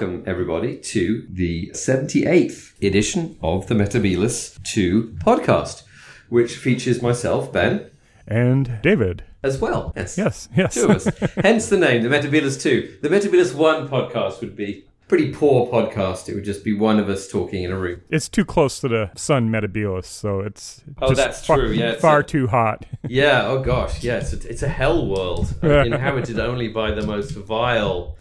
Welcome, everybody, to the 78th edition of the Metebelis 2 podcast, which features myself, Ben, and David. as well. Yes. Yes, yes. Two of us. Hence the name, the Metebelis 2. The Metebelis 1 podcast would be a pretty poor podcast. It would just be one of us talking in a room. It's too close to the sun Metebelis, so it's Oh, that's far, true, yeah, far a- too hot. Yeah, oh gosh, yeah, it's a, it's a hell world inhabited only by the most vile.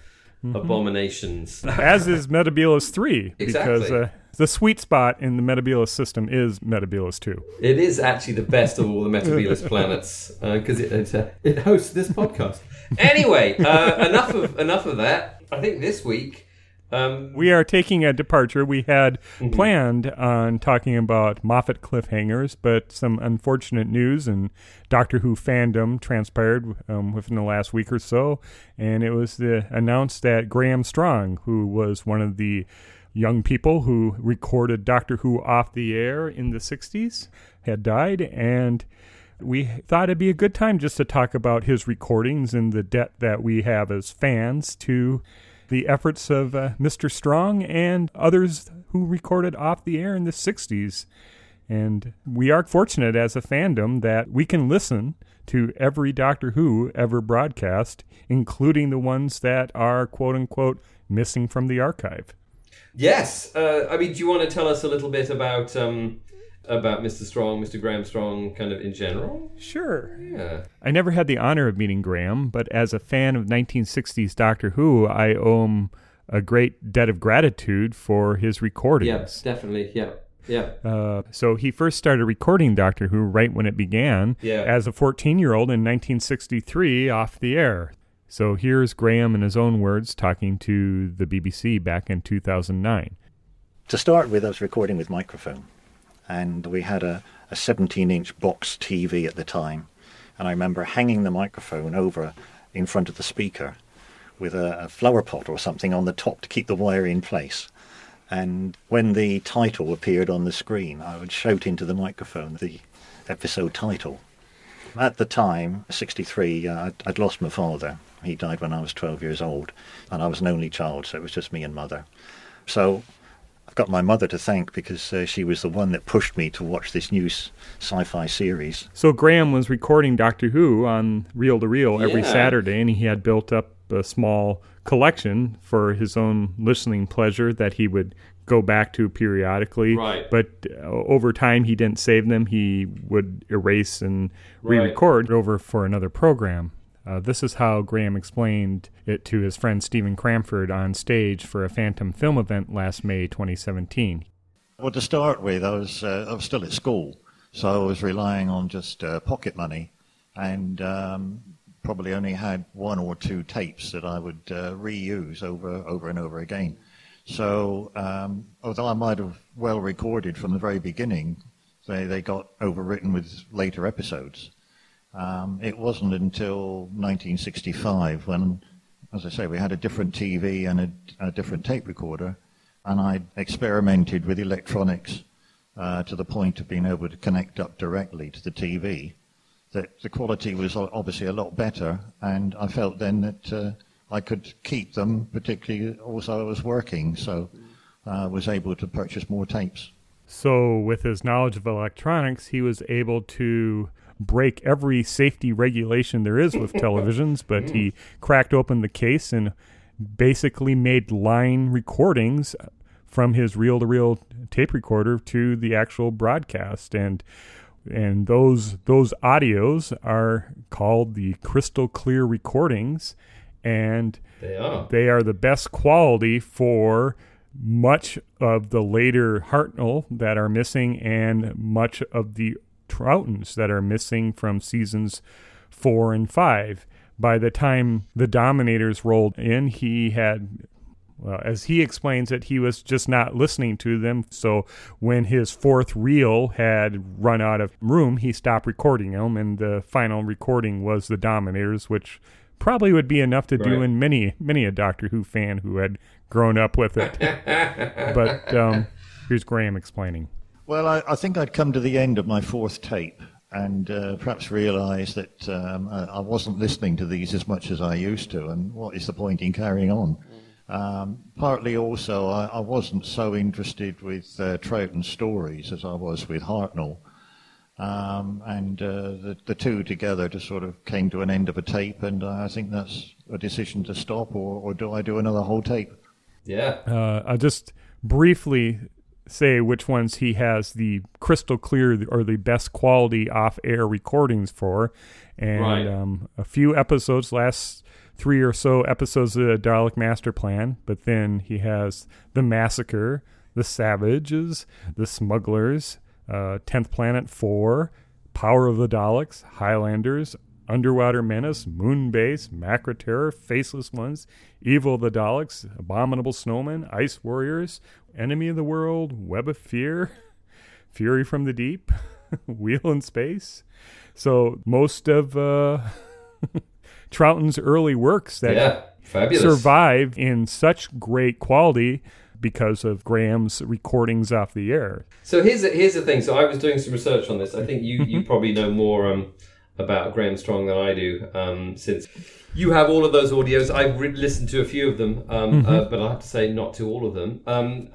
Abominations. As is Metebelis 3, because Exactly. uh, the sweet spot in the Metebelis system is Metebelis 2. It is actually the best of all the Metebelis planets because it it, uh, it hosts this podcast. Anyway, uh, enough of enough of that. I think this week. Um, We are taking a departure. We had Mm-hmm. planned on talking about Moffat cliffhangers, but some unfortunate news and Doctor Who fandom transpired um, within the last week or so, and it was the, announced that Graham Strong, who was one of the young people who recorded Doctor Who off the air in the '60s, had died, and we thought it'd be a good time just to talk about his recordings and the debt that we have as fans to the efforts of uh, Mr. Strong and others who recorded off the air in the 60s. And we are fortunate as a fandom that we can listen to every Doctor Who ever broadcast, including the ones that are quote unquote missing from the archive. yes, uh, I mean, do you want to tell us a little bit about um, about Mr. Strong, Mr. Graham Strong, kind of in general? Sure. Yeah. I never had the honor of meeting Graham, but as a fan of 1960s Doctor Who, I owe him a great debt of gratitude for his recordings. Yes, definitely. Yeah. Yeah. Uh, so he first started recording Doctor Who right when it began Yeah. as a 14 year old in 1963 off the air. So here's Graham in his own words talking to the BBC back in 2009. To start with, I was recording with microphone, and we had a, a 17 inch box TV at the time. And I remember hanging the microphone over in front of the speaker with a, a flower pot or something on the top to keep the wire in place. And when the title appeared on the screen, I would shout into the microphone the episode title. At the time, 63, uh, I'd, I'd lost my father. He died when I was 12 years old, and I was an only child, so it was just me and mother. So got my mother to thank because uh, she was the one that pushed me to watch this new sci-fi series. So Graham was recording Doctor Who on reel to reel every Yeah. Saturday, and he had built up a small collection for his own listening pleasure that he would go back to periodically. Right. But uh, over time, he didn't save them. He would erase and re-record over for another program. Uh, this is how Graham explained it to his friend Stephen Cranford on stage for a Fantom film event last May 2017. Well, to start with, I was uh, I was still at school, so I was relying on just uh, pocket money, and um, probably only had one or two tapes that I would uh, reuse over over and over again. So um, although I might have well recorded from the very beginning, they they got overwritten with later episodes. Um, it wasn't until 1965 when, as I say, we had a different TV and a, a different tape recorder, and I experimented with electronics uh, to the point of being able to connect up directly to the TV. That the quality was obviously a lot better, and I felt then that uh, I could keep them, particularly also I was working, so I uh, was able to purchase more tapes. So, with his knowledge of electronics, he was able to break every safety regulation there is with televisions, but he mm. cracked open the case and basically made line recordings from his reel to reel tape recorder to the actual broadcast. And and those those audios are called the crystal clear recordings. And They are. they are the best quality for much of the later Hartnell that are missing and much of the Troughtons that are missing from seasons four and five. By the time the Dominators rolled in, he had well, as he explains it, he was just not listening to them. So when his fourth reel had run out of room, he stopped recording them, and the final recording was the Dominators, which probably would be enough to do in many many a Doctor Who fan who had grown up with it. but um, here's Graham explaining. Well, I, I think I'd come to the end of my fourth tape and uh, perhaps realised that um, I, I wasn't listening to these as much as I used to, and what is the point in carrying on? Um, partly also, I, I wasn't so interested with uh, Troughton stories as I was with Hartnell. Um, and uh, the, the two together just sort of came to an end of a tape, and I think that's a decision to stop, or, or do I do another whole tape? Yeah. Uh, I'll just briefly say which ones he has the crystal clear or the best quality off air recordings for. And Right. um, a few episodes, last three or so episodes of the Dalek Master Plan, but then he has The Massacre, The Savages, The Smugglers, uh, 10th Planet 4, Power of the Daleks, Highlanders, Underwater Menace, Moonbase, Macra Terror, Faceless Ones, Evil of the Daleks, Abominable Snowmen, Ice Warriors, Enemy of the World, Web of Fear, Fury from the Deep, Wheel in Space. So most of uh, Troughton's early works that yeah. Survive in such great quality because of Graham's recordings off the air. So here's the, here's the thing. So I was doing some research on this. I think you, you probably know more um, about Graham Strong than I do, um, since you have all of those audios. I've re- listened to a few of them, um, uh, but I have to say not to all of them. Um,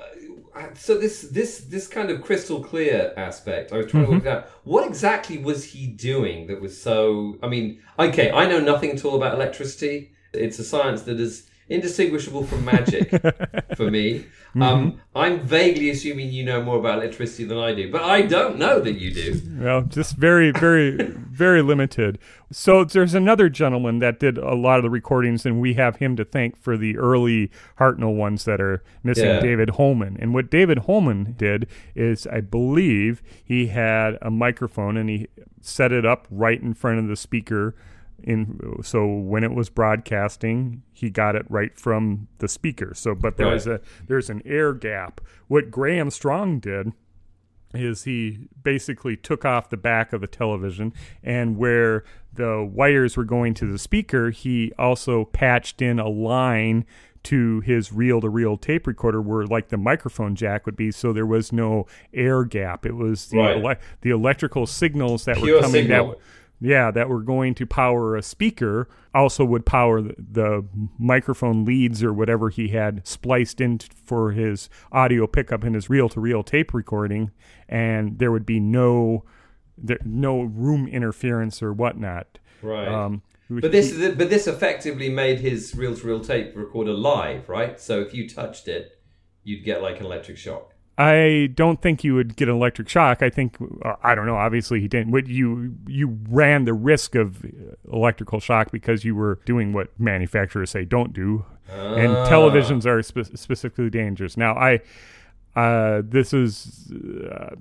uh, so this this this kind of crystal clear aspect, I was trying to work out what exactly was he doing that was so. I mean, okay, I know nothing at all about electricity. It's a science that is indistinguishable from magic for me. Um, I'm vaguely assuming you know more about electricity than I do, but I don't know that you do. Well, just very, very, very limited. So there's another gentleman that did a lot of the recordings, and we have him to thank for the early Hartnell ones that are missing, Yeah. David Holman. And what David Holman did is, I believe, he had a microphone and he set it up right in front of the speaker. In so when it was broadcasting, he got it right from the speaker. So, but there Right. was a there's an air gap. What Graham Strong did is he basically took off the back of the television and where the wires were going to the speaker he also patched in a line to his reel-to-reel tape recorder where like the microphone jack would be so there was no air gap it was the, Right. ele- the electrical signals that Pure were coming signal. that yeah, that were going to power a speaker also would power the, the microphone leads or whatever he had spliced in for his audio pickup in his reel-to-reel tape recording, and there would be no there, no room interference or whatnot. Right. Um, But this, but this effectively made his reel-to-reel tape recorder live, right? So if you touched it, you'd get like an electric shock. I don't think you would get an electric shock. I think uh, I don't know. Obviously, he didn't. Would you you ran the risk of uh, electrical shock because you were doing what manufacturers say don't do, and Ah. televisions are spe- specifically dangerous. Now, I uh, this is uh,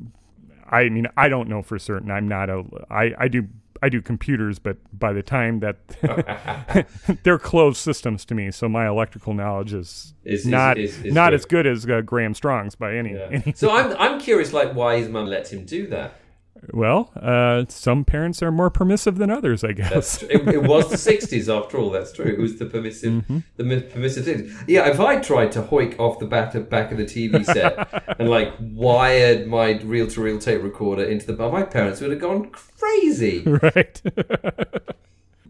I mean I don't know for certain. I'm not a I I do. I do computers, but by the time that they're closed systems to me, so my electrical knowledge is, Is- not is- is not good. as good as uh, Graham Strong's by any, Yeah. any So I'm, I'm curious, like, why his mum let him do that. Well, uh, some parents are more permissive than others, I guess. it, it was the '60s, after all. That's true. It was the permissive, Mm-hmm. the mi- permissive thing. Yeah, if I tried to hoik off the back of, back of the TV set and like wired my reel-to-reel tape recorder into the bar, my parents would have gone crazy. right.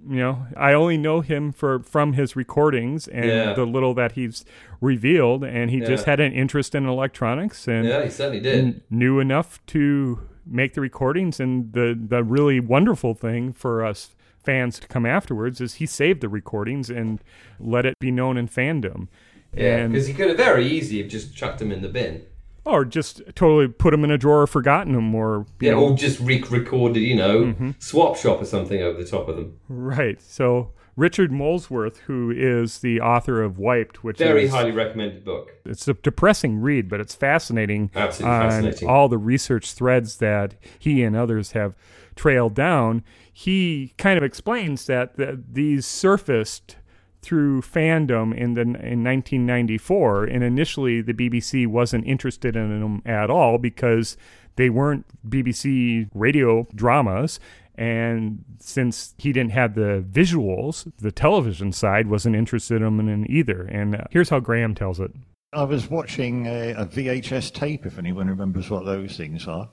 you know, I only know him for from his recordings and Yeah. the little that he's revealed, and he just had an interest in electronics and Yeah, he certainly did. knew enough to make the recordings. And the the really wonderful thing for us fans to come afterwards is he saved the recordings and let it be known in fandom. Yeah, because he could have very easily just chucked them in the bin. or just totally put them in a drawer, forgotten them, or you Yeah, know, or just re- recorded, you know, Mm-hmm. swap shop or something over the top of them. Right. So Richard Molesworth, who is the author of Wiped, which is Very is highly recommended book. it's a depressing read, but it's fascinating Absolutely uh, on fascinating. all the research threads that he and others have trailed down. He kind of explains that the, these surfaced through fandom in the in 1994 and initially the BBC wasn't interested in them at all because they weren't BBC radio dramas and since he didn't have the visuals the television side wasn't interested in them either and uh, here's how Graham tells it I was watching a, a VHS tape, if anyone remembers what those things are.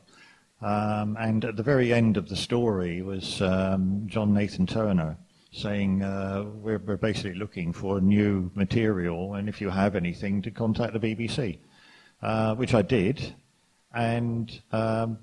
Um, and at the very end of the story was um, John Nathan Turner saying, uh, we're, we're, basically looking for new material, and if you have anything, to contact the BBC, uh, which I did. And um,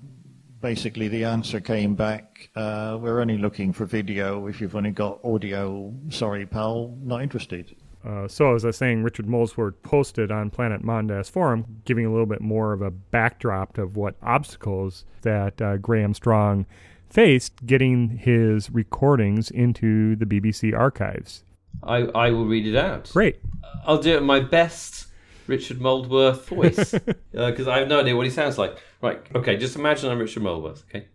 basically, the answer came back uh, we're only looking for video. If you've only got audio, sorry, pal, not interested. Uh, so, as I was saying, Richard Molesworth posted on Planet Mondas forum, giving a little bit more of a backdrop of what obstacles that uh, Graham Strong faced getting his recordings into the BBC archives. I, I will read it out. Great. I'll do it my best Richard Molesworth voice because uh, I have no idea what he sounds like. Right, okay, just imagine I'm Richard Molesworth, okay?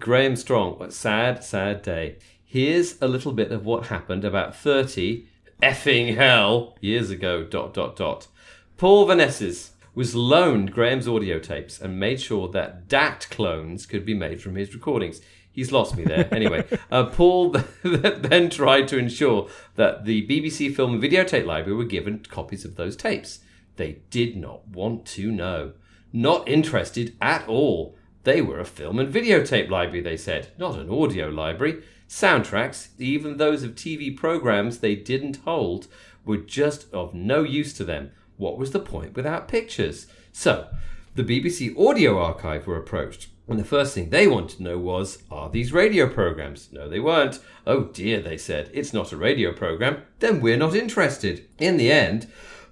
Graham Strong, what sad, sad day. Here's a little bit of what happened about 30 effing hell years ago, dot, dot, dot. Paul Vanezis was loaned Graham's audio tapes and made sure that DAT clones could be made from his recordings. He's lost me there. Anyway, uh, Paul then tried to ensure that the BBC Film and Videotape Library were given copies of those tapes. They did not want to know. Not interested at all. They were a film and videotape library, they said, not an audio library. Soundtracks, even those of TV programs they didn't hold, were just of no use to them. What was the point without pictures? So, the BBC Audio Archive were approached, and the first thing they wanted to know was Are these radio programs? No, they weren't. Oh dear, they said, it's not a radio program, then we're not interested. In the end,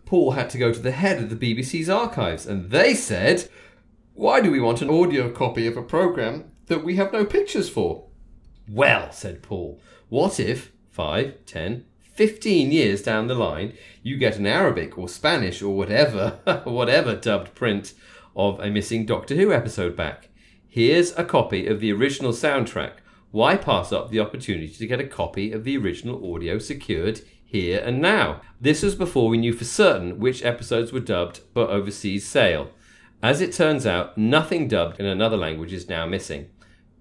Paul had to go to the head of the BBC's archives, and they said, Why do we want an audio copy of a program that we have no pictures for? Well, said Paul, what if five, ten, fifteen years down the line you get an Arabic or Spanish or whatever, whatever dubbed print of a missing Doctor Who episode back? Here's a copy of the original soundtrack. Why pass up the opportunity to get a copy of the original audio secured here and now? This was before we knew for certain which episodes were dubbed for overseas sale. As it turns out, nothing dubbed in another language is now missing.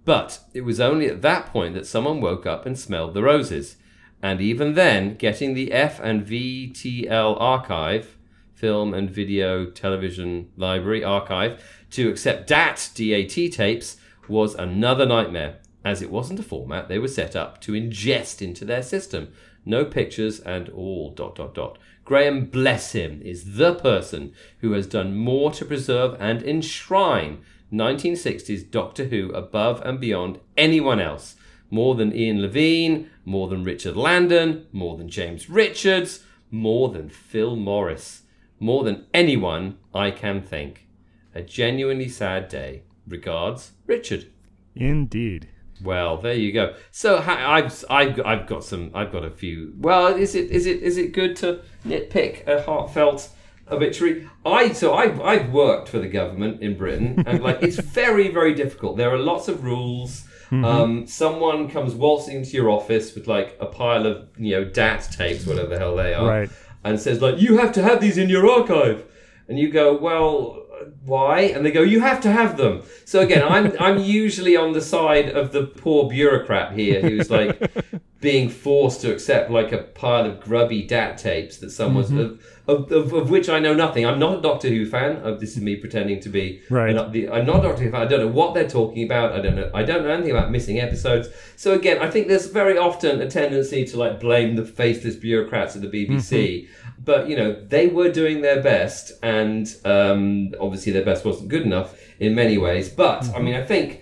But it was only at that point that someone woke up and smelled the roses. And even then, getting the F and VTL archive, film and video television library archive, to accept DAT DAT tapes was another nightmare, as it wasn't a format they were set up to ingest into their system. No pictures and all dot dot dot. Graham, bless him, is the person who has done more to preserve and enshrine 1960s Doctor Who above and beyond anyone else. More than Ian Levine, more than Richard Landen, more than James Richards, more than Phil Morris, more than anyone I can think. A genuinely sad day. Regards, Richard. Indeed. Well, there you go. So I've, I've I've got some I've got a few. Well, is it is it is it good to nitpick a heartfelt obituary. I so I've I've worked for the government in Britain, and like it's very very difficult. There are lots of rules. Mm-hmm. Um, someone comes waltzing into your office with like a pile of you know DAT tapes, whatever the hell they are, right. and says like you have to have these in your archive, and you go well. Why? And they go, you have to have them. So again, I'm I'm usually on the side of the poor bureaucrat here, who's like being forced to accept like a pile of grubby DAT tapes that someone's mm-hmm of, of, of, which I know nothing. I'm not a Doctor Who fan. Oh, this is me pretending to be. Right. An, I'm not a Doctor Who fan. I don't know what they're talking about. I don't know. I don't know anything about missing episodes. So again, I think there's very often a tendency to like blame the faceless bureaucrats of the BBC. Mm-hmm. But you know, they were doing their best, and um, obviously their best wasn't good enough in many ways. But mm-hmm. I mean, I think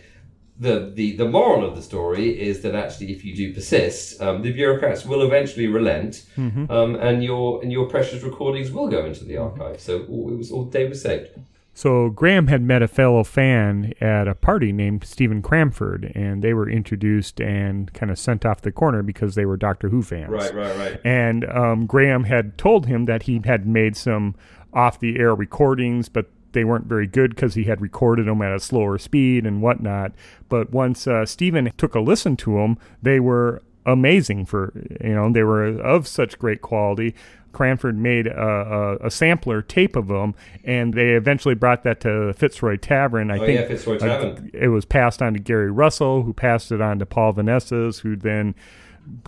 the, the, the moral of the story is that actually, if you do persist, um, the bureaucrats will eventually relent, mm-hmm. um, and your and your precious recordings will go into the archive. So all, it was all day was saved. So Graham had met a fellow fan at a party named Stephen Cranford, and they were introduced and kind of sent off the corner because they were Doctor Who fans. Right, right, right. And um, Graham had told him that he had made some off-the-air recordings, but they weren't very good because he had recorded them at a slower speed and whatnot. But once uh, Stephen took a listen to them, they were amazing for you know they were of such great quality. Cranford made a, a, a, sampler tape of them, and they eventually brought that to Fitzroy Tavern. I oh, think yeah, Fitzroy Tavern. It was passed on to Gary Russell, who passed it on to Paul Vanezis, who then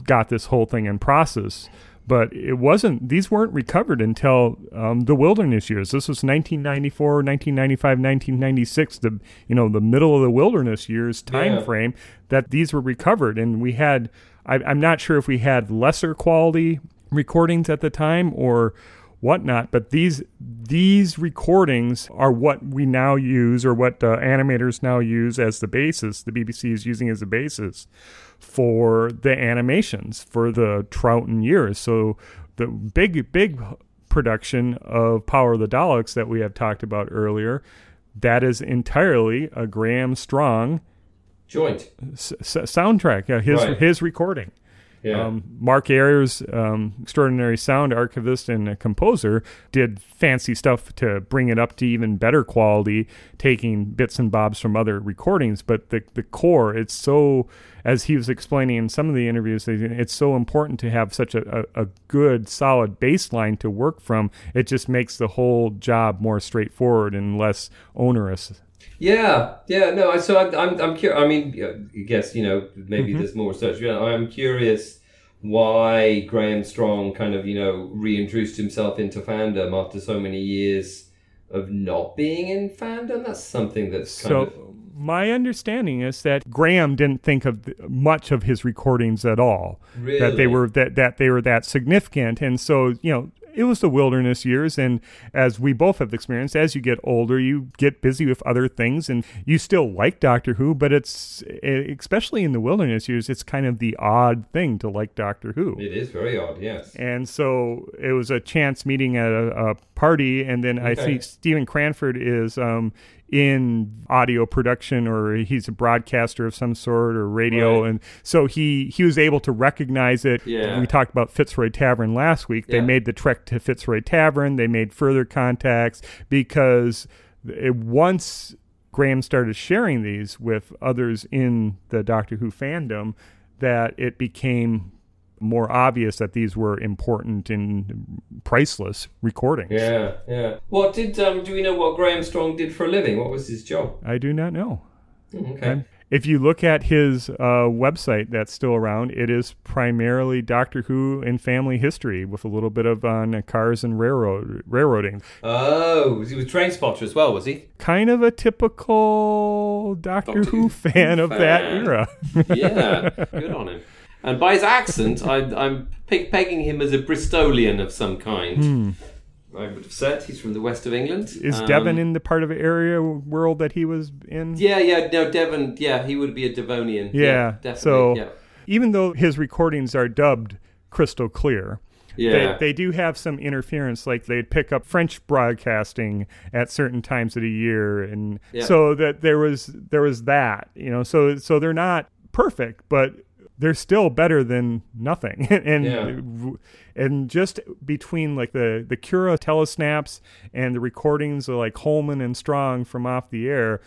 got this whole thing in process. But it wasn't. These weren't recovered until um, the wilderness years. This was 1994, 1995, 1996. The you know the middle of the wilderness years time Yeah. frame that these were recovered, and we had. I, I'm not sure if we had lesser quality recordings at the time or whatnot, but these these recordings are what we now use or what uh, animators now use as the basis. The BBC is using as a basis for the animations for the Troughton years. So the big big production of Power of the Daleks that we have talked about earlier, that is entirely a Graham Strong Joint. s- s- soundtrack. Yeah, his Right. his recording. Yeah. Um, Mark Ayres, um, extraordinary sound archivist and a composer, did fancy stuff to bring it up to even better quality, taking bits and bobs from other recordings. But the the core, it's so, as he was explaining in some of the interviews, it's so important to have such a, a, a good, solid baseline to work from. It just makes the whole job more straightforward and less onerous. Yeah, yeah, no. I- So I'm, I'm, I'm curious. I mean, I guess you know, maybe Mm-hmm. there's more research. Yeah, I'm curious why Graham Strong kind of, you know, reintroduced himself into fandom after so many years of not being in fandom. That's something that's kind So of my understanding is that Graham didn't think of much of his recordings at all. Really? That they were that that they were that significant, and so you know. It was the wilderness years, and as we both have experienced, as you get older, you get busy with other things, and you still like Doctor Who, but it's especially in the wilderness years, it's kind of the odd thing to like Doctor Who. It is very odd. Yes. And so it was a chance meeting at a, a party, and then I Okay. think Stephen Cranford is um, in audio production, or he's a broadcaster of some sort, or radio, Right. and so he he was able to recognize it. Yeah. We talked about Fitzroy Tavern last week. They made the trek to Fitzroy Tavern. They made further contacts because it, once Graham started sharing these with others in the Doctor Who fandom, that it became more obvious that these were important and priceless recordings. Yeah, yeah. What did um? Do we know what Graham Strong did for a living? What was his job? I do not know. Mm, Okay. If you look at his uh, website that's still around, it is primarily Doctor Who and family history with a little bit of on cars and railroad railroading. Oh, he was train spotter as well, was he? Kind of a typical Doctor, Doctor Who Who fan of that era. Yeah, good on him. And by his accent, I, I'm peg- pegging him as a Bristolian of some kind. I would have said he's from the west of England. Hmm. Is Um, Devon in the part of area world that he was in? Yeah, yeah, no, Devon. Yeah, he would be a Devonian. Yeah, definitely. so- yeah, Even though his recordings are dubbed crystal clear, yeah, they, they do have some interference like they'd pick up french broadcasting at certain times of the year and Yeah. so that there was there was that you know so so they're not perfect but they're still better than nothing and and just between like the the cura telesnaps and the recordings of like holman and strong from off the air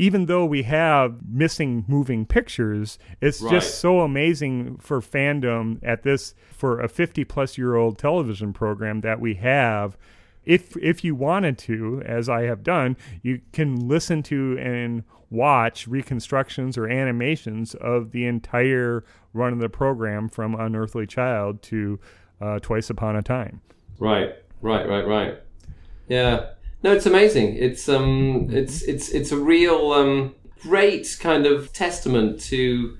even though we have missing moving pictures, it's Right. just so amazing for fandom at this for a 50 plus year old television program that we have. If if you wanted to, as I have done, you can listen to and watch reconstructions or animations of the entire run of the program from Unearthly Child to uh, Twice Upon a Time. right, right, right, right. Yeah, no, it's amazing. It's um, it's it's it's a real um, great kind of testament to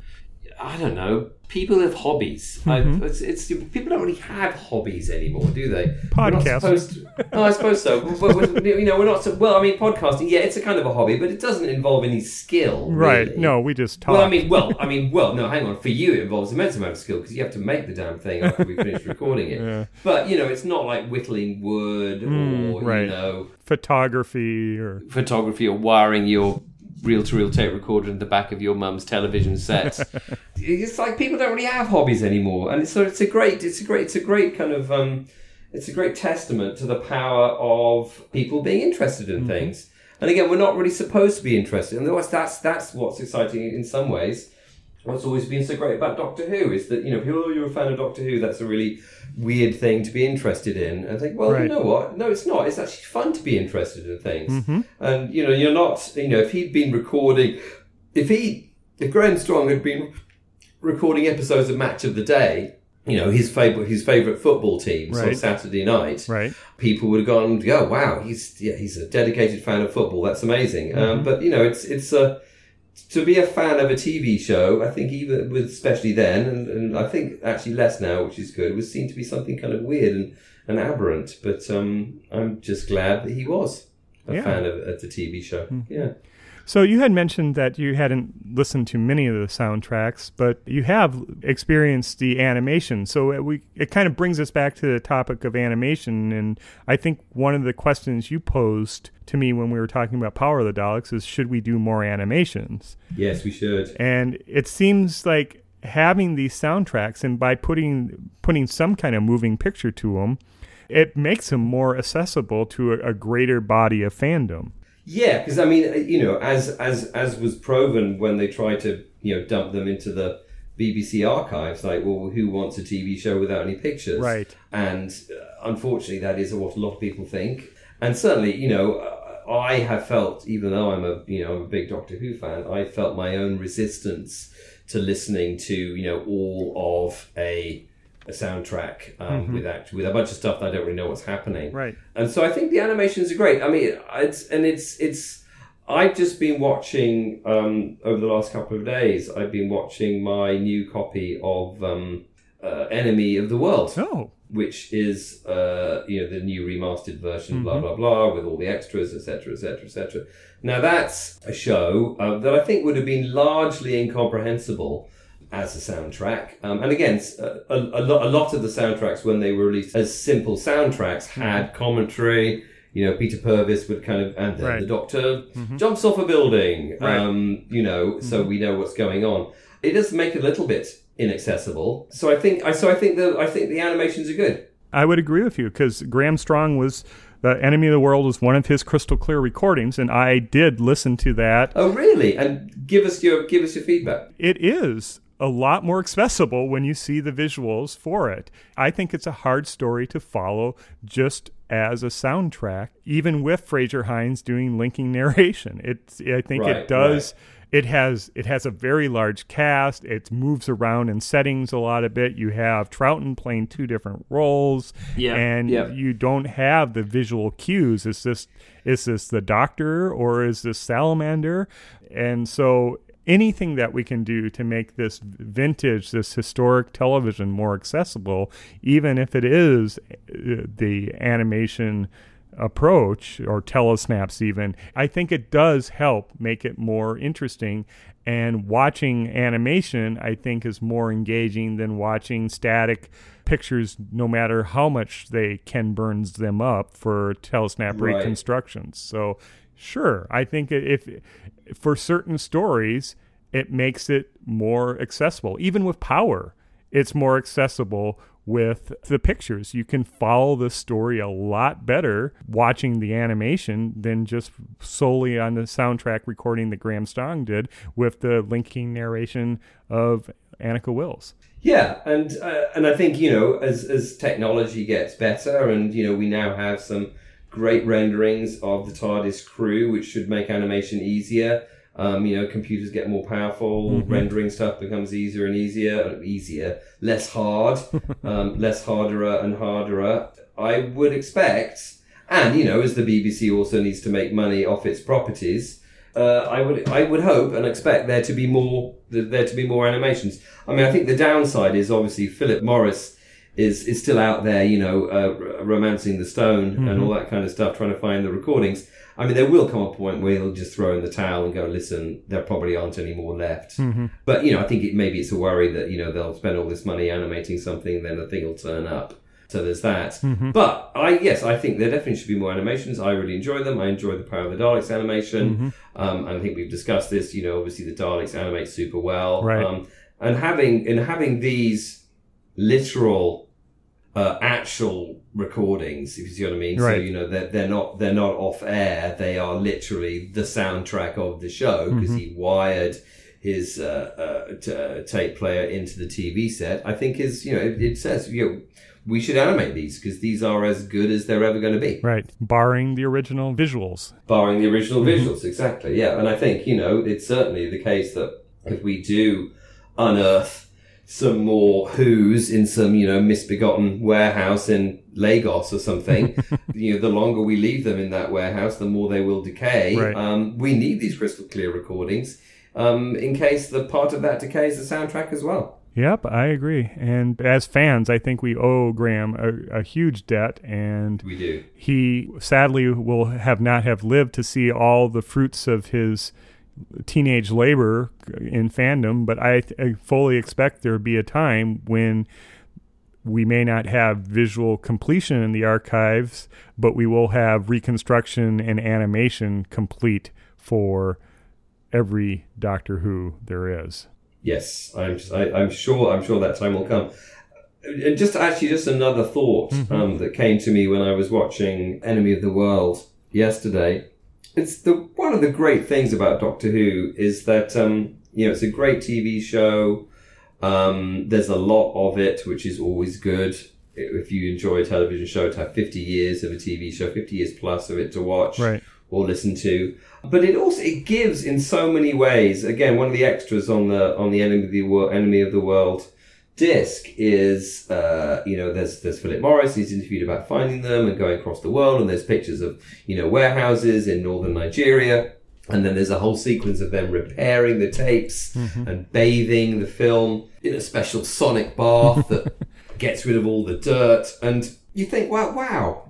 I don't know. People have hobbies. I, it's, it's people don't really have hobbies anymore, do they? We're not Podcasters. supposed to- no, I suppose so. But, but, you know, we're not. So, well, I mean, podcasting. Yeah, it's a kind of a hobby, but it doesn't involve any skill. Right. really. No, we just talk. Well, I mean, well, I mean, well, no, hang on. For you, it involves immense amount of skill because you have to make the damn thing after we finish recording it. But you know, it's not like whittling wood or Mm, right. you know photography or photography or wiring your reel-to-reel tape recorder in the back of your mum's television set. it's like people don't really have hobbies anymore, and so it's a great, it's a great, it's a great kind of, um, it's a great testament to the power of people being interested in things. And again, we're not really supposed to be interested, and that's that's that's what's exciting in some ways. What's always been so great about Doctor Who is that you know people, oh, you're a fan of Doctor Who. That's a really weird thing to be interested in. And think, well, Right. you know what? No, it's not. It's actually fun to be interested in things. And you know, you're not. You know, if he'd been recording, if he, if Graham Strong had been recording episodes of Match of the Day you know his favorite his favorite football team Right. on Saturday night, Right. people would have gone, "Oh wow, he's yeah, he's a dedicated fan of football. That's amazing." Mm-hmm. Um, but you know, it's it's a to be a fan of a TV show. I think even with especially then, and, and I think actually less now, which is good, was seen to be something kind of weird and, and aberrant. But um, I'm just glad that he was a Yeah. fan of, of the TV show. Yeah. So you had mentioned that you hadn't listened to many of the soundtracks, but you have experienced the animation. So it, we it kind of brings us back to the topic of animation, and I think one of the questions you posed to me when we were talking about Power of the Daleks is should we do more animations? Yes, we should. And it seems like having these soundtracks and by putting putting some kind of moving picture to them, it makes them more accessible to a, a greater body of fandom. Yeah, because I mean, uh, you know, as as as was proven when they tried to you know dump them into the BBC archives, like, well, who wants a TV show without any pictures? Right. And uh, unfortunately, that is what a lot of people think. And certainly, you know, uh, I have felt, even though I'm a you know I'm a big Doctor Who fan, I felt my own resistance to listening to you know all of a a soundtrack um, with act with a bunch of stuff that I don't really know what's happening. Right. And so I think the animations are great. I mean, it's and it's it's. I've just been watching um, over the last couple of days. I've been watching my new copy of um, uh, Enemy of the World, Oh, which is uh, you know the new remastered version, blah blah blah, with all the extras, etc., etc., etc. Now that's a show uh, that I think would have been largely incomprehensible as a soundtrack. Um, and again, s- a, a, a lot, a lot of the soundtracks when they were released as simple soundtracks had commentary. You know, Peter Purves would kind of, and Right. the Doctor jumps off a building. Right. Um, you know, so we know what's going on. It does make it a little bit inaccessible. So I think, I so I think the I think the animations are good. I would agree with you because Graham Strong was the enemy of the world was one of his crystal clear recordings, and I did listen to that. Oh, really? And give us your give us your feedback. It is a lot more accessible when you see the visuals for it. I think it's a hard story to follow just as a soundtrack, even with Frazer Hines doing linking narration. It's I think Right, it does. It has it has a very large cast. It moves around in settings a lot of bit. You have Troughton playing two different roles, Yeah, and yeah. you don't have the visual cues. Is this is this the Doctor or is this Salamander? And so anything that we can do to make this vintage, this historic television more accessible, even if it is uh, the animation approach or telesnaps even i think it does help make it more interesting and watching animation i think is more engaging than watching static pictures no matter how much they ken burns them up for telesnap Right. reconstructions so sure i think if for certain stories it makes it more accessible even with power it's more accessible with the pictures. You can follow the story a lot better watching the animation than just solely on the soundtrack recording that Graham Strong did with the linking narration of Anneke Wills. Yeah, and uh, and I think you know as as technology gets better, and you know we now have some great renderings of the TARDIS crew, which should make animation easier. Um, you know, computers get more powerful, rendering stuff becomes easier and easier, uh, easier, less hard, um, less harder and harder. I would expect, and you know, as the BBC also needs to make money off its properties, uh, I would I would hope and expect there to be more there to be more animations. I mean, I think the downside is obviously Philip Morris is is still out there, you know, uh, romancing the stone and all that kind of stuff, trying to find the recordings. I mean, there will come a point where he'll just throw in the towel and go, "Listen, there probably aren't any more left." But you know, I think it, maybe it's a worry that you know they'll spend all this money animating something, and then the thing will turn up. So there's that. But I yes, I think there definitely should be more animations. I really enjoy them. I enjoy the Power of the Daleks animation, um, and I think we've discussed this. You know, obviously the Daleks animate super well, Right. um, and having and having these literal uh, actual recordings, if you see what I mean. So you know they're they're not they're not off air. They are literally the soundtrack of the show because he wired his uh, uh, t- uh, tape player into the TV set. I think is you know it, it says you know we should animate these because these are as good as they're ever going to be, Right. Barring the original visuals. barring the original visuals. Exactly, yeah. And I think you know it's certainly the case that if we do unearth some more Who's in some, you know, misbegotten warehouse in Lagos or something, you know, the longer we leave them in that warehouse, the more they will decay. Right. Um, we need these crystal clear recordings um, in case the part of that decay is the soundtrack as well. Yep, I agree. And as fans, I think we owe Graham a, a huge debt, and We do. he sadly will have not have lived to see all the fruits of his teenage labor in fandom. But I, I fully expect there will be a time when we may not have visual completion in the archives, but we will have reconstruction and animation complete for every Doctor Who there is. Yes, I'm. I, I'm sure. I'm sure that time will come. And just actually, just another thought um, that came to me when I was watching Enemy of the World yesterday. It's the one of the great things about Doctor Who is that um, you know it's a great TV show. Um, there's a lot of it, which is always good. If you enjoy a television show, to have 50 years of a TV show, 50 years plus of it to watch Right. or listen to. But it also it gives in so many ways. Again, one of the extras on the on the enemy of the world, enemy of the world disc is uh, you know there's there's Philip Morris. He's interviewed about finding them and going across the world, and there's pictures of you know warehouses in northern Nigeria. And then there's a whole sequence of them repairing the tapes and bathing the film in a special sonic bath that gets rid of all the dirt. And you think, wow, wow,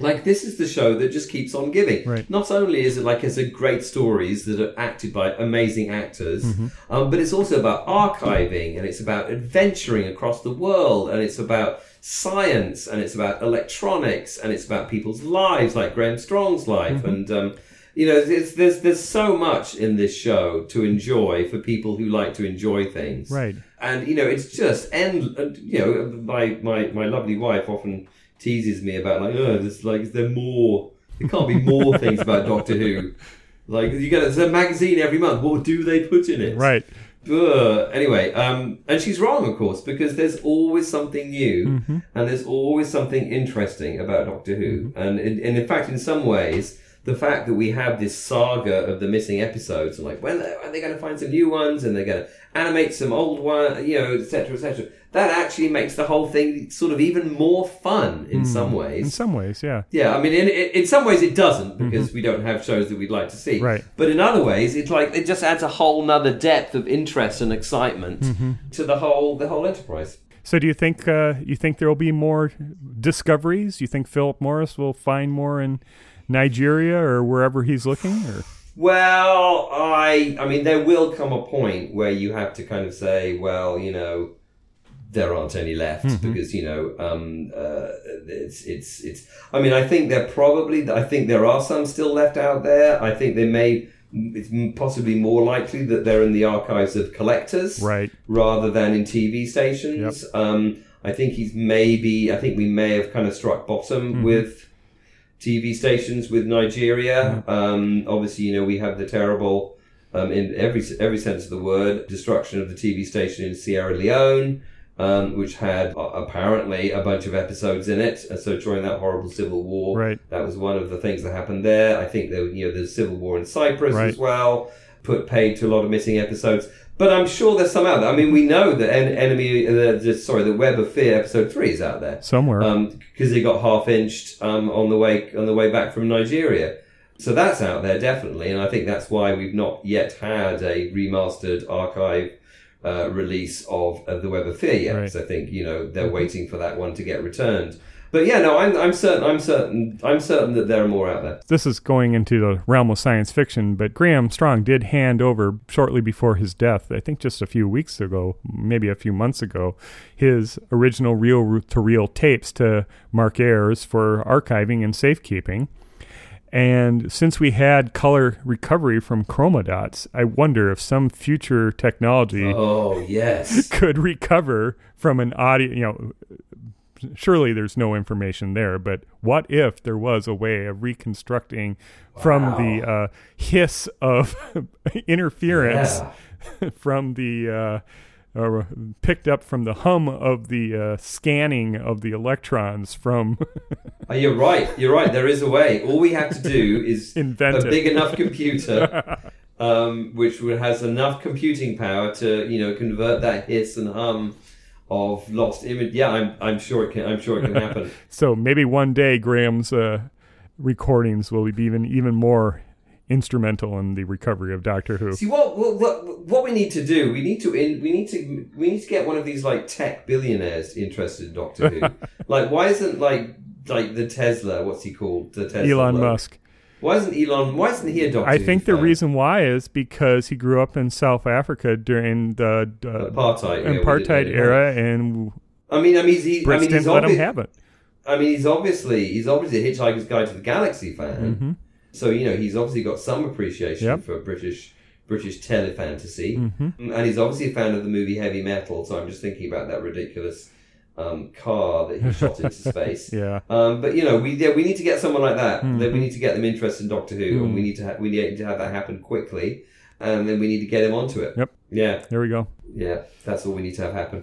like this is the show that just keeps on giving. Right. Not only is it like it's a great stories that are acted by amazing actors, um, but it's also about archiving and it's about adventuring across the world and it's about science and it's about electronics and it's about people's lives, like Graham Strong's life. And um, you know, there's, there's there's so much in this show to enjoy for people who like to enjoy things Right. and you know it's just end and, you know my my my lovely wife often teases me about like oh there's like is there more? There can't be more things about doctor who. Like you get there's a magazine every month. What do they put in it? Right. Ugh. anyway um and she's wrong of course because there's always something new and there's always something interesting about doctor who. And, in, and in fact in some ways the fact that we have this saga of the missing episodes and like when are they going to find some new ones and they're going to animate some old one you know etc etc that actually makes the whole thing sort of even more fun in hmm. some ways. In some ways, yeah. yeah, I mean, in, in some ways it doesn't mm-hmm. because we don't have shows that we'd like to see. Right. But in other ways, it's like it just adds a whole nother depth of interest and excitement mm-hmm. to the whole the whole enterprise. So, do you think uh, you think there will be more discoveries? You think Philip Morris will find more in Nigeria or wherever he's looking? Or Well, I I mean, there will come a point where you have to kind of say, well, you know, there aren't any left because you know um, uh, it's it's it's. I mean, I think there probably I think there are some still left out there. I think they may. It's possibly more likely that they're in the archives of collectors, Right. rather than in TV stations. Um, I think he's maybe. I think we may have kind of struck bottom with TV stations with Nigeria. Um, obviously, you know, we have the terrible, um, in every every sense of the word, destruction of the TV station in Sierra Leone, um, which had uh, apparently a bunch of episodes in it. And so during that horrible civil war, Right. that was one of the things that happened there. I think there, you know, there's civil war in Cyprus Right. as well. Put paid to a lot of missing episodes. But I'm sure there's some out there. I mean, we know that en- enemy, uh, the, sorry, the Web of Fear episode three is out there somewhere? because he got half inched um, on the way on the way back from Nigeria. So that's out there definitely, and I think that's why we've not yet had a remastered archive uh, release of, of the Web of Fear yet. Right. Because I think you know they're waiting for that one to get returned. But yeah, no, I'm, I'm certain, I'm certain, I'm certain that there are more out there. this is going into the realm of science fiction, but Graham Strong did hand over shortly before his death, I think just a few weeks ago, maybe a few months ago, his original reel to reel tapes to Mark Ayres for archiving and safekeeping. And since we had color recovery from chroma dots, I wonder if some future technology Oh yes, could recover from an audio, you know, surely there's no information there, but what if there was a way of reconstructing from the uh, hiss of interference yeah. from the uh, or picked up from the hum of the uh, scanning of the electrons from Oh, you're right. You're right. There is a way. All we have to do is Invent a it. big enough computer um, which has enough computing power to you know convert that hiss and hum of lost image. Yeah, I'm I'm sure it can. I'm sure it can happen. So maybe one day Graham's uh, recordings will be even even more instrumental in the recovery of Doctor Who. See what, what what we need to do? We need to in, we need to we need to get one of these like tech billionaires interested in Doctor Who. like, why isn't like like the Tesla? What's he called? The Tesla. Elon bloke. Musk. Why isn't Elon? Why isn't he a Doctor? I think the reason why is because he grew up in South Africa during the uh, apartheid yeah, apartheid era, and I mean, I mean, he's, he, I mean, didn't let him have it. I mean, he's obviously he's obviously a Hitchhiker's Guide to the Galaxy fan. Mhm. So you know, he's obviously got some appreciation Yep. for British British telefantasy, Mhm. and he's obviously a fan of the movie Heavy Metal. So I'm just thinking about that ridiculous um, car that he shot into space. Yeah. Um, but you know, we yeah, we need to get someone like that. Mhm. Then we need to get them interested in Doctor Who, and we Mm. need to ha- we need to have that happen quickly, and then we need to get him onto it. Yep. Yeah, There we go. yeah, that's all we need to have happen.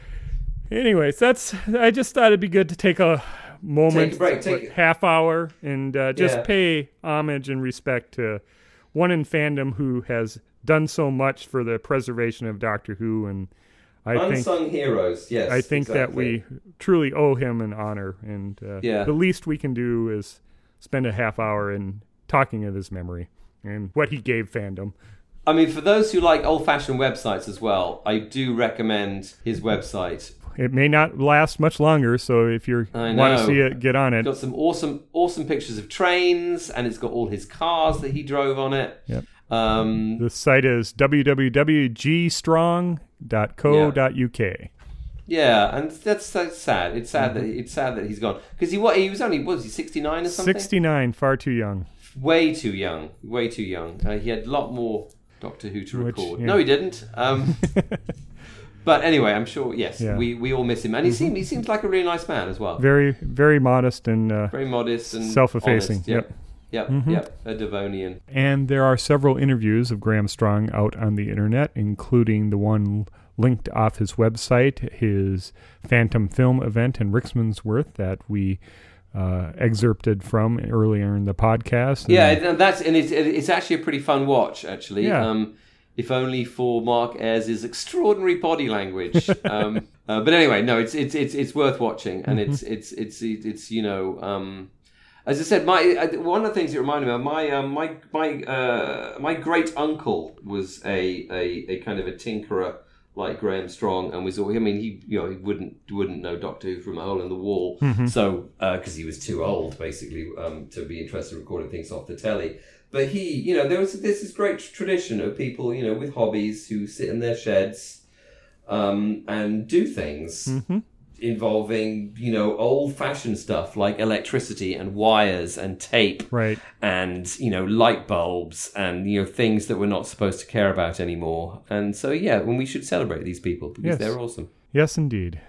Anyways, that's. I just thought it'd be good to take a moment, break, like, half hour, and uh, just Yeah. pay homage and respect to one in fandom who has done so much for the preservation of Doctor Who, and I think Unsung heroes. Yes, I think that we truly owe him an honor, and uh, Yeah. the least we can do is spend a half hour in talking of his memory and what he gave fandom. I mean, for those who like old-fashioned websites as well, I do recommend his website. It may not last much longer, so if you want to see it, get on it. Got some awesome, awesome pictures of trains, and it's got all his cars that he drove on it. Yep. Um, The site is www.gstrong.co.uk. yeah, and that's, that's sad. It's sad that it's sad that he's gone because he wa- he was only what was he sixty nine or something? 69, far too young. Way too young. Way too young. Uh, he had a lot more Doctor Who to Which, record. yeah. No, he didn't. Um, but anyway, I'm sure. Yes, Yeah. Mm-hmm. we, we all miss him, and he seems he seems like a really nice man as well. Very, very modest and uh, Very modest and Self-effacing, honest, Yep. Yep. Mhm. Yep. A Devonian. And there are several interviews of Graham Strong out on the internet, including the one linked off his website, his Fantom Film event in Rickmansworth that we uh, excerpted from earlier in the podcast. Yeah, And- and that's and it's it's actually a pretty fun watch actually. Yeah. Um, if only for Mark Ayres' extraordinary body language. um, uh, but anyway, no, it's it's it's it's worth watching, and it's it's it's it's you know. Um, as I said, my uh, one of the things it reminded me of my um, my my uh, my great uncle was a, a a kind of a tinkerer like Graham Strong, and was all. I mean, he you know he wouldn't wouldn't know Doctor Who from a hole in the wall, so because he was too old basically um, to be interested in recording things off the telly. But he, you know, there was there's this great tradition of people, you know, with hobbies who sit in their sheds um, and do things Mhm. involving, you know, old fashioned stuff like electricity and wires and tape Right. and, you know, light bulbs and, you know, things that we're not supposed to care about anymore. And so, yeah, when we should celebrate these people because Yes. they're awesome. Yes, indeed.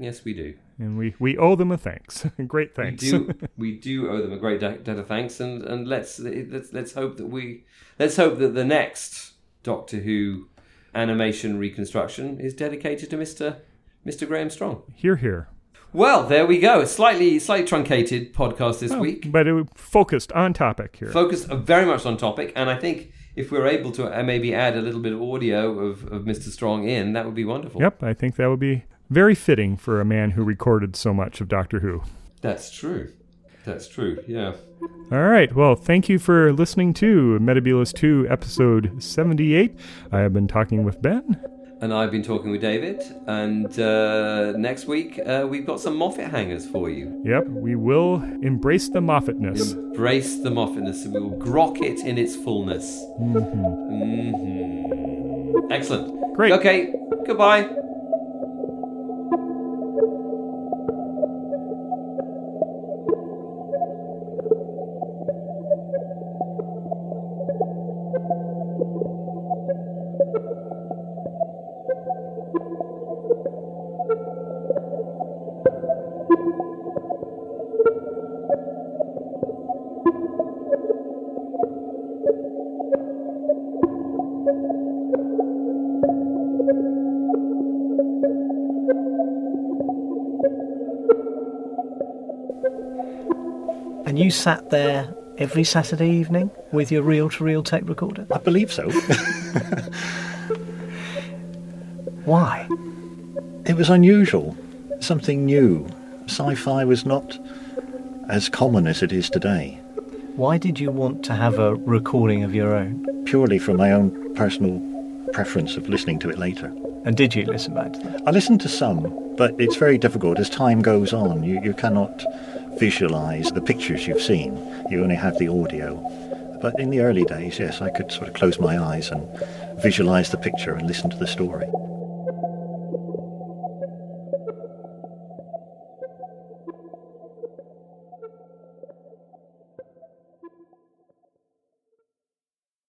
Yes, we do. And we, we owe them a thanks. Great thanks. We do. we do owe them a great debt of thanks, and, and let's let's let's hope that we let's hope that the next Doctor Who animation reconstruction is dedicated to Mister Mister Graham Strong. Here, here. Well, there we go. A slightly slightly truncated podcast this Oh, week, But it focused on topic here. focused very much on topic, and I think if we're able to uh, maybe add a little bit of audio of, of Mr. Strong in, that would be wonderful. Yep, I think that would be very fitting for a man who recorded so much of Doctor Who. That's true. That's true. Yeah. All right. Well, thank you for listening to Metebelis 2, episode 78. I have been talking with Ben. And I've been talking with David, and uh, next week uh, we've got some Moffat hangers for you. Yep, we will embrace the Moffatness. Embrace the Moffatness, and we will grok it in its fullness. hmm Excellent. Great. Okay, goodbye. You sat there every Saturday evening with your reel to reel tape recorder? I believe so. Why? it was unusual, something new. Sci fi was not as common as it is today, Why did you want to have a recording of your own? purely from my own personal preference of listening to it later. And did you listen back to that? I listened to some, but it's very difficult as time goes on. You, you cannot visualize the pictures you've seen, you only have the audio. But in the early days, yes, I could sort of close my eyes and visualize the picture and listen to the story.